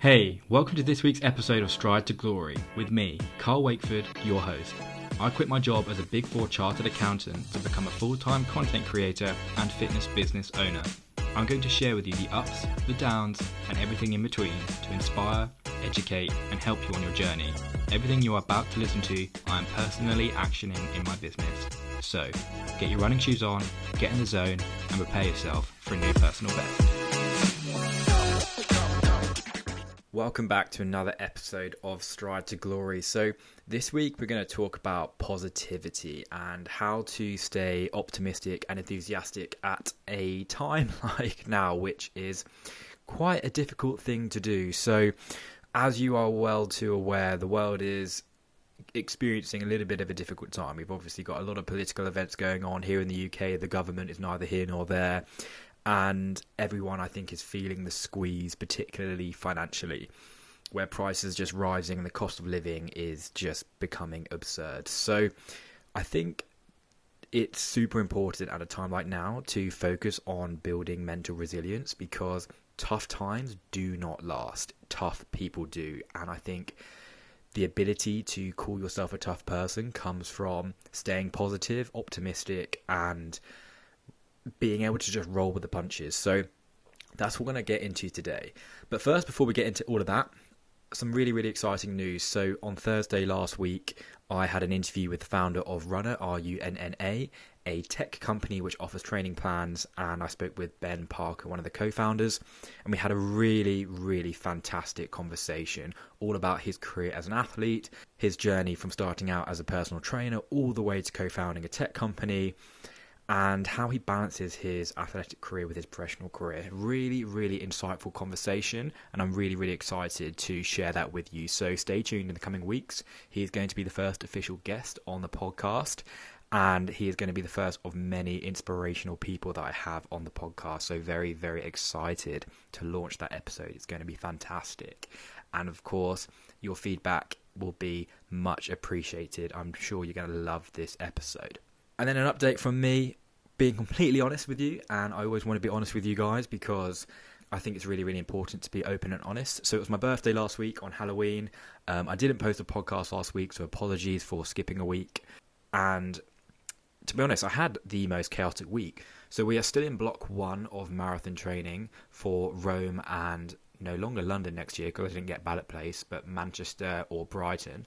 Hey, welcome to this week's episode of Stride to Glory with me, Carl Wakeford, your host. I quit my job as a Big Four chartered accountant to become a full time content creator and fitness business owner. I'm going to share with you the ups, the downs, and everything in between to inspire, educate, and help you on your journey. Everything you are about to listen to, I am personally actioning in my business. So, get your running shoes on, get in the zone, and prepare yourself for a new personal best. Welcome back to another episode of Stride to Glory. So, this week we're going to talk about positivity and how to stay optimistic and enthusiastic at a time like now, which is quite a difficult thing to do. So, as you are well too aware, the world is experiencing a little bit of a difficult time. We've obviously got a lot of political events going on here in the UK. The government is neither here nor there and everyone I think is feeling the squeeze, particularly financially, where prices just rising and the cost of living is just becoming absurd. So I think it's super important at a time like now to focus on building mental resilience because tough times do not last. Tough people do. And I think the ability to call yourself a tough person comes from staying positive, optimistic, and being able to just roll with the punches. So that's what we're going to get into today. But first, before we get into all of that, some really, really exciting news. So on Thursday last week, I had an interview with the founder of Runna R U N N A, a tech company which offers training plans, and I spoke with Ben Parker, one of the co-founders, and we had a really, really fantastic conversation all about his career as an athlete, his journey from starting out as a personal trainer all the way to co-founding a tech company and how he balances his athletic career with his professional career. Really, really insightful conversation, and I'm really, really excited to share that with you. So stay tuned in the coming weeks. He is going to be the first official guest on the podcast, and he is going to be the first of many inspirational people that I have on the podcast. So, very, very excited to launch that episode. It's going to be fantastic. And of course, your feedback will be much appreciated. I'm sure you're going to love this episode. And then an update from me being completely honest with you, and I always want to be honest with you guys because I think it's really, really important to be open and honest. So it was my birthday last week on Halloween. Um, I didn't post a podcast last week, so apologies for skipping a week. And to be honest, I had the most chaotic week. So we are still in block one of marathon training for Rome and no longer London next year because I didn't get ballot place, but Manchester or Brighton.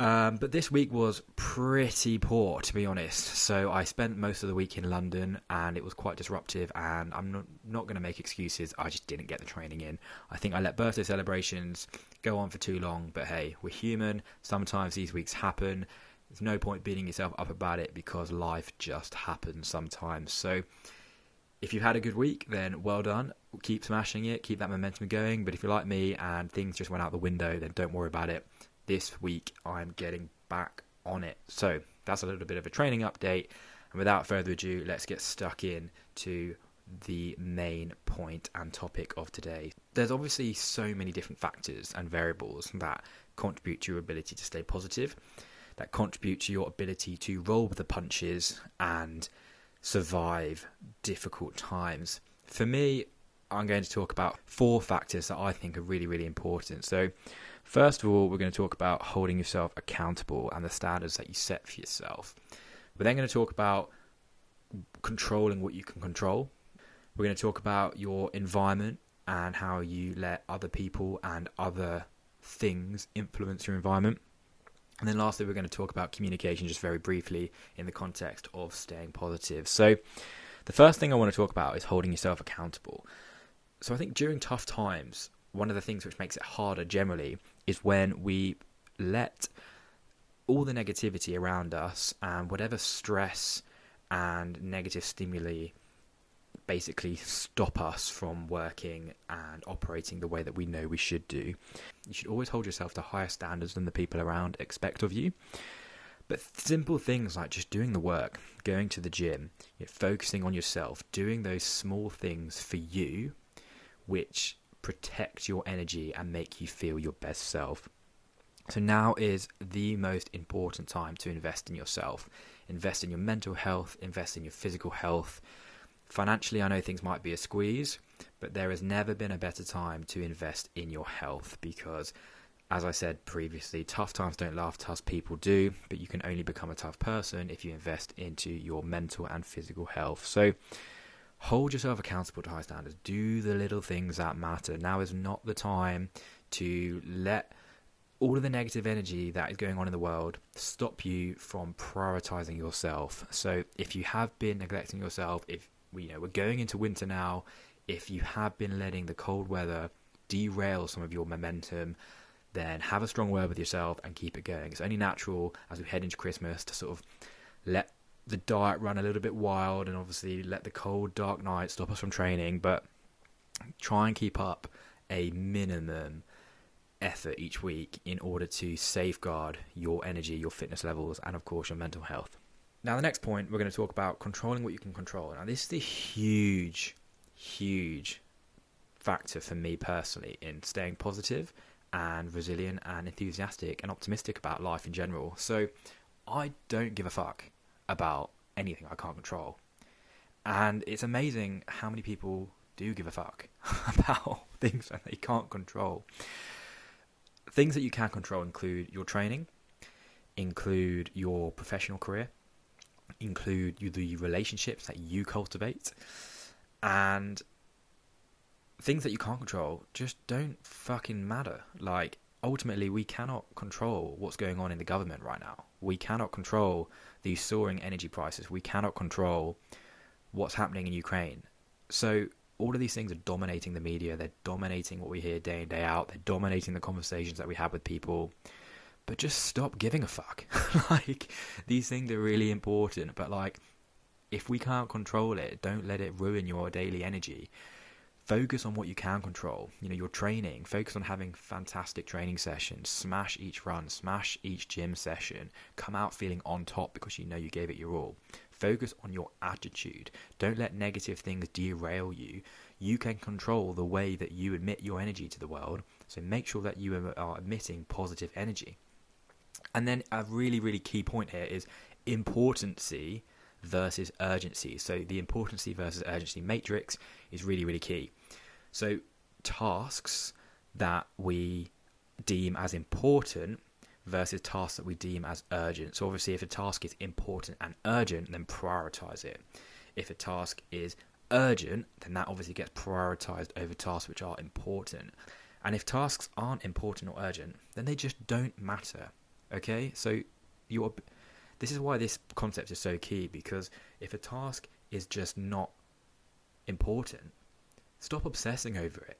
Um, but this week was pretty poor, to be honest. So I spent most of the week in London, and it was quite disruptive. And I'm not not going to make excuses. I just didn't get the training in. I think I let birthday celebrations go on for too long. But hey, we're human. Sometimes these weeks happen. There's no point beating yourself up about it because life just happens sometimes. So if you've had a good week, then well done. Keep smashing it. Keep that momentum going. But if you're like me and things just went out the window, then don't worry about it this week I'm getting back on it. So that's a little bit of a training update. And without further ado, let's get stuck in to the main point and topic of today. There's obviously so many different factors and variables that contribute to your ability to stay positive, that contribute to your ability to roll with the punches and survive difficult times. For me, I'm going to talk about four factors that I think are really, really important. So, First of all, we're going to talk about holding yourself accountable and the standards that you set for yourself. We're then going to talk about controlling what you can control. We're going to talk about your environment and how you let other people and other things influence your environment. And then lastly, we're going to talk about communication just very briefly in the context of staying positive. So, the first thing I want to talk about is holding yourself accountable. So, I think during tough times, one of the things which makes it harder generally is when we let all the negativity around us and whatever stress and negative stimuli basically stop us from working and operating the way that we know we should do. You should always hold yourself to higher standards than the people around expect of you. But simple things like just doing the work, going to the gym, you know, focusing on yourself, doing those small things for you, which protect your energy and make you feel your best self. So now is the most important time to invest in yourself. Invest in your mental health, invest in your physical health. Financially, I know things might be a squeeze, but there has never been a better time to invest in your health because, as I said previously, tough times don't last, tough people do, but you can only become a tough person if you invest into your mental and physical health. So, hold yourself accountable to high standards. Do the little things that matter. Now is not the time to let all of the negative energy that is going on in the world stop you from prioritizing yourself. So if you have been neglecting yourself, if you know we're going into winter now, if you have been letting the cold weather derail some of your momentum, then have a strong word with yourself and keep it going. It's only natural as we head into Christmas to sort of let the diet run a little bit wild and obviously let the cold dark night stop us from training, but try and keep up a minimum effort each week in order to safeguard your energy, your fitness levels, and of course your mental health. Now, the next point we're going to talk about controlling what you can control. Now, this is the huge, huge factor for me personally in staying positive and resilient and enthusiastic and optimistic about life in general. So, I don't give a fuck about anything I can't control. And it's amazing how many people do give a fuck about things that they can't control. Things that you can control include your training, include your professional career, include the relationships that you cultivate, and things that you can't control just don't fucking matter. Like, ultimately, we cannot control what's going on in the government right now. We cannot control these soaring energy prices. We cannot control what's happening in Ukraine. So, all of these things are dominating the media. They're dominating what we hear day in, day out. They're dominating the conversations that we have with people. But just stop giving a fuck. like, these things are really important. But, like, if we can't control it, don't let it ruin your daily energy. Focus on what you can control. You know, your training. Focus on having fantastic training sessions. Smash each run, smash each gym session. Come out feeling on top because you know you gave it your all. Focus on your attitude. Don't let negative things derail you. You can control the way that you emit your energy to the world. So make sure that you are emitting positive energy. And then a really, really key point here is importancy versus urgency. So the importancy versus urgency matrix is really, really key. So tasks that we deem as important versus tasks that we deem as urgent. So obviously, if a task is important and urgent, then prioritize it. If a task is urgent, then that obviously gets prioritized over tasks which are important. And if tasks aren't important or urgent, then they just don't matter. Okay? So you're this is why this concept is so key because if a task is just not important, stop obsessing over it.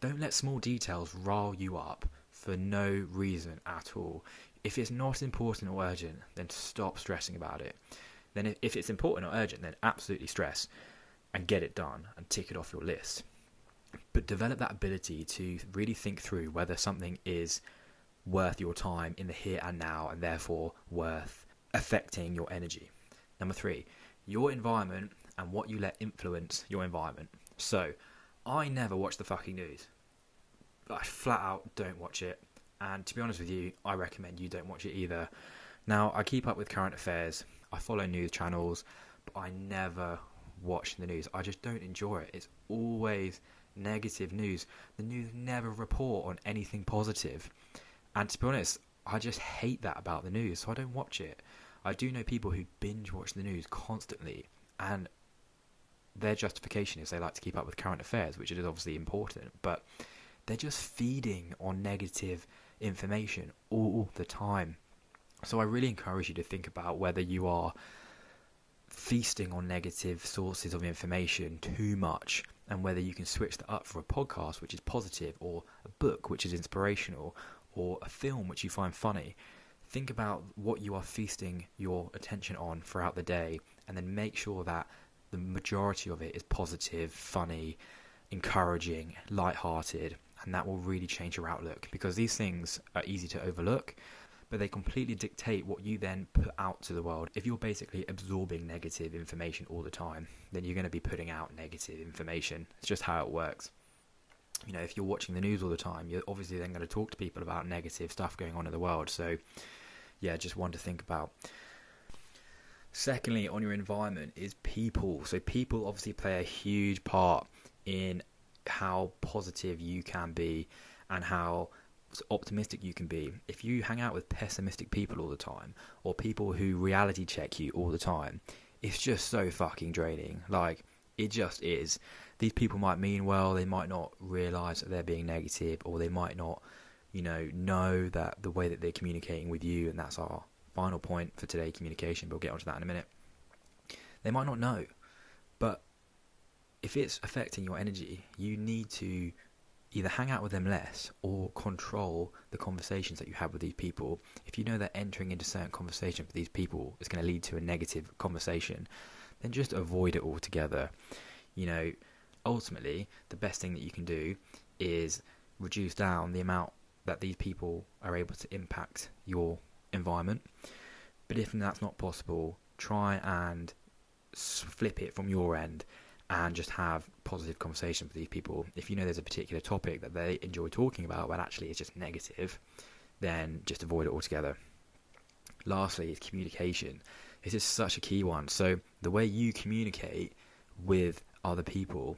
Don't let small details rile you up for no reason at all. If it's not important or urgent, then stop stressing about it. Then, if it's important or urgent, then absolutely stress and get it done and tick it off your list. But develop that ability to really think through whether something is worth your time in the here and now and therefore worth affecting your energy. Number three, your environment and what you let influence your environment. So, I never watch the fucking news. I flat out don't watch it. And to be honest with you, I recommend you don't watch it either. Now, I keep up with current affairs, I follow news channels, but I never watch the news. I just don't enjoy it. It's always negative news. The news never report on anything positive. And to be honest, I just hate that about the news, so I don't watch it. I do know people who binge watch the news constantly, and their justification is they like to keep up with current affairs, which is obviously important, but they're just feeding on negative information all the time. So I really encourage you to think about whether you are feasting on negative sources of information too much and whether you can switch that up for a podcast which is positive or a book which is inspirational or a film which you find funny. Think about what you are feasting your attention on throughout the day and then make sure that the majority of it is positive, funny, encouraging, light-hearted and that will really change your outlook because these things are easy to overlook but they completely dictate what you then put out to the world. If you're basically absorbing negative information all the time, then you're going to be putting out negative information. It's just how it works. You know, if you're watching the news all the time, you're obviously then going to talk to people about negative stuff going on in the world. So, yeah, just one to think about. Secondly, on your environment is people. So, people obviously play a huge part in how positive you can be and how optimistic you can be. If you hang out with pessimistic people all the time or people who reality check you all the time, it's just so fucking draining. Like, it just is. These people might mean well, they might not realize that they're being negative, or they might not, you know, know that the way that they're communicating with you, and that's our final point for today communication, but we'll get onto that in a minute. They might not know, but if it's affecting your energy, you need to either hang out with them less or control the conversations that you have with these people. If you know that entering into certain conversation with these people is going to lead to a negative conversation, then just avoid it altogether. You know, ultimately, the best thing that you can do is reduce down the amount that these people are able to impact your environment. But if that's not possible, try and flip it from your end and just have positive conversation with these people. If you know there's a particular topic that they enjoy talking about, but actually it's just negative, then just avoid it altogether. Lastly, is communication. This is such a key one. So the way you communicate with other people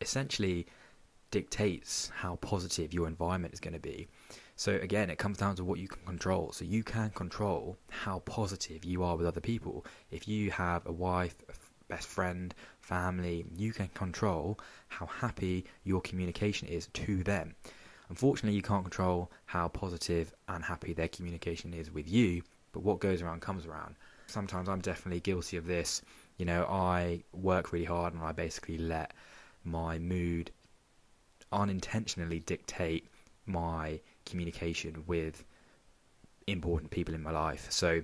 essentially dictates how positive your environment is going to be. So again, it comes down to what you can control. So you can control how positive you are with other people. If you have a wife, a best friend, family, you can control how happy your communication is to them. Unfortunately, you can't control how positive and happy their communication is with you, but what goes around comes around. Sometimes I'm definitely guilty of this. You know, I work really hard and I basically let my mood unintentionally dictate my communication with important people in my life. So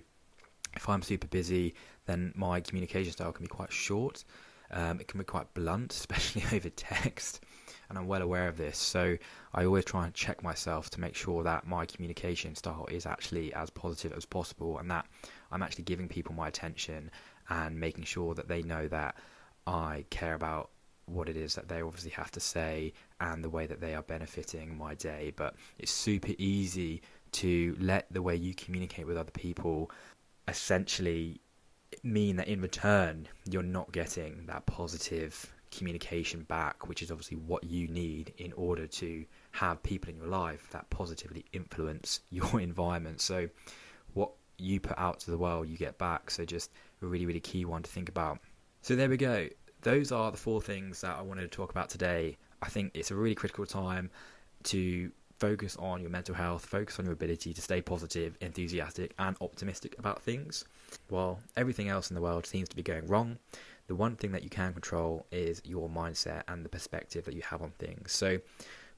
if I'm super busy, then my communication style can be quite short. Um, it can be quite blunt, especially over text, and I'm well aware of this. So I always try and check myself to make sure that my communication style is actually as positive as possible, and that I'm actually giving people my attention and making sure that they know that I care about what it is that they obviously have to say and the way that they are benefiting my day. But it's super easy to let the way you communicate with other people essentially mean that in return you're not getting that positive communication back, which is obviously what you need in order to have people in your life that positively influence your environment. So, what you put out to the world, you get back. So, just a really, really key one to think about. So, there we go those are the four things that I wanted to talk about today. I think it's a really critical time to focus on your mental health, focus on your ability to stay positive, enthusiastic, and optimistic about things. While everything else in the world seems to be going wrong, the one thing that you can control is your mindset and the perspective that you have on things. So,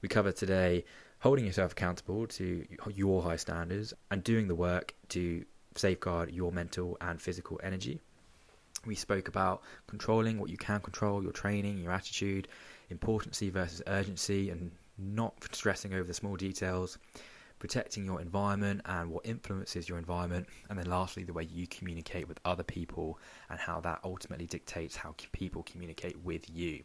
we cover today holding yourself accountable to your high standards and doing the work to safeguard your mental and physical energy. We spoke about controlling what you can control, your training, your attitude, importancy versus urgency, and not stressing over the small details, protecting your environment and what influences your environment, and then lastly, the way you communicate with other people and how that ultimately dictates how people communicate with you.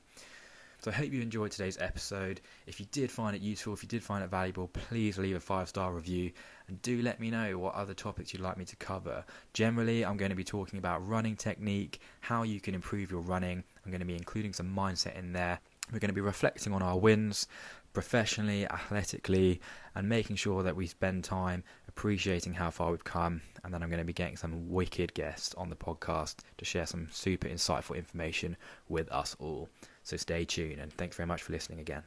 So I hope you enjoyed today's episode. If you did find it useful, if you did find it valuable, please leave a five star review and do let me know what other topics you'd like me to cover. Generally, I'm going to be talking about running technique, how you can improve your running. I'm going to be including some mindset in there. We're going to be reflecting on our wins professionally, athletically, and making sure that we spend time appreciating how far we've come. And then I'm going to be getting some wicked guests on the podcast to share some super insightful information with us all. So stay tuned and thanks very much for listening again.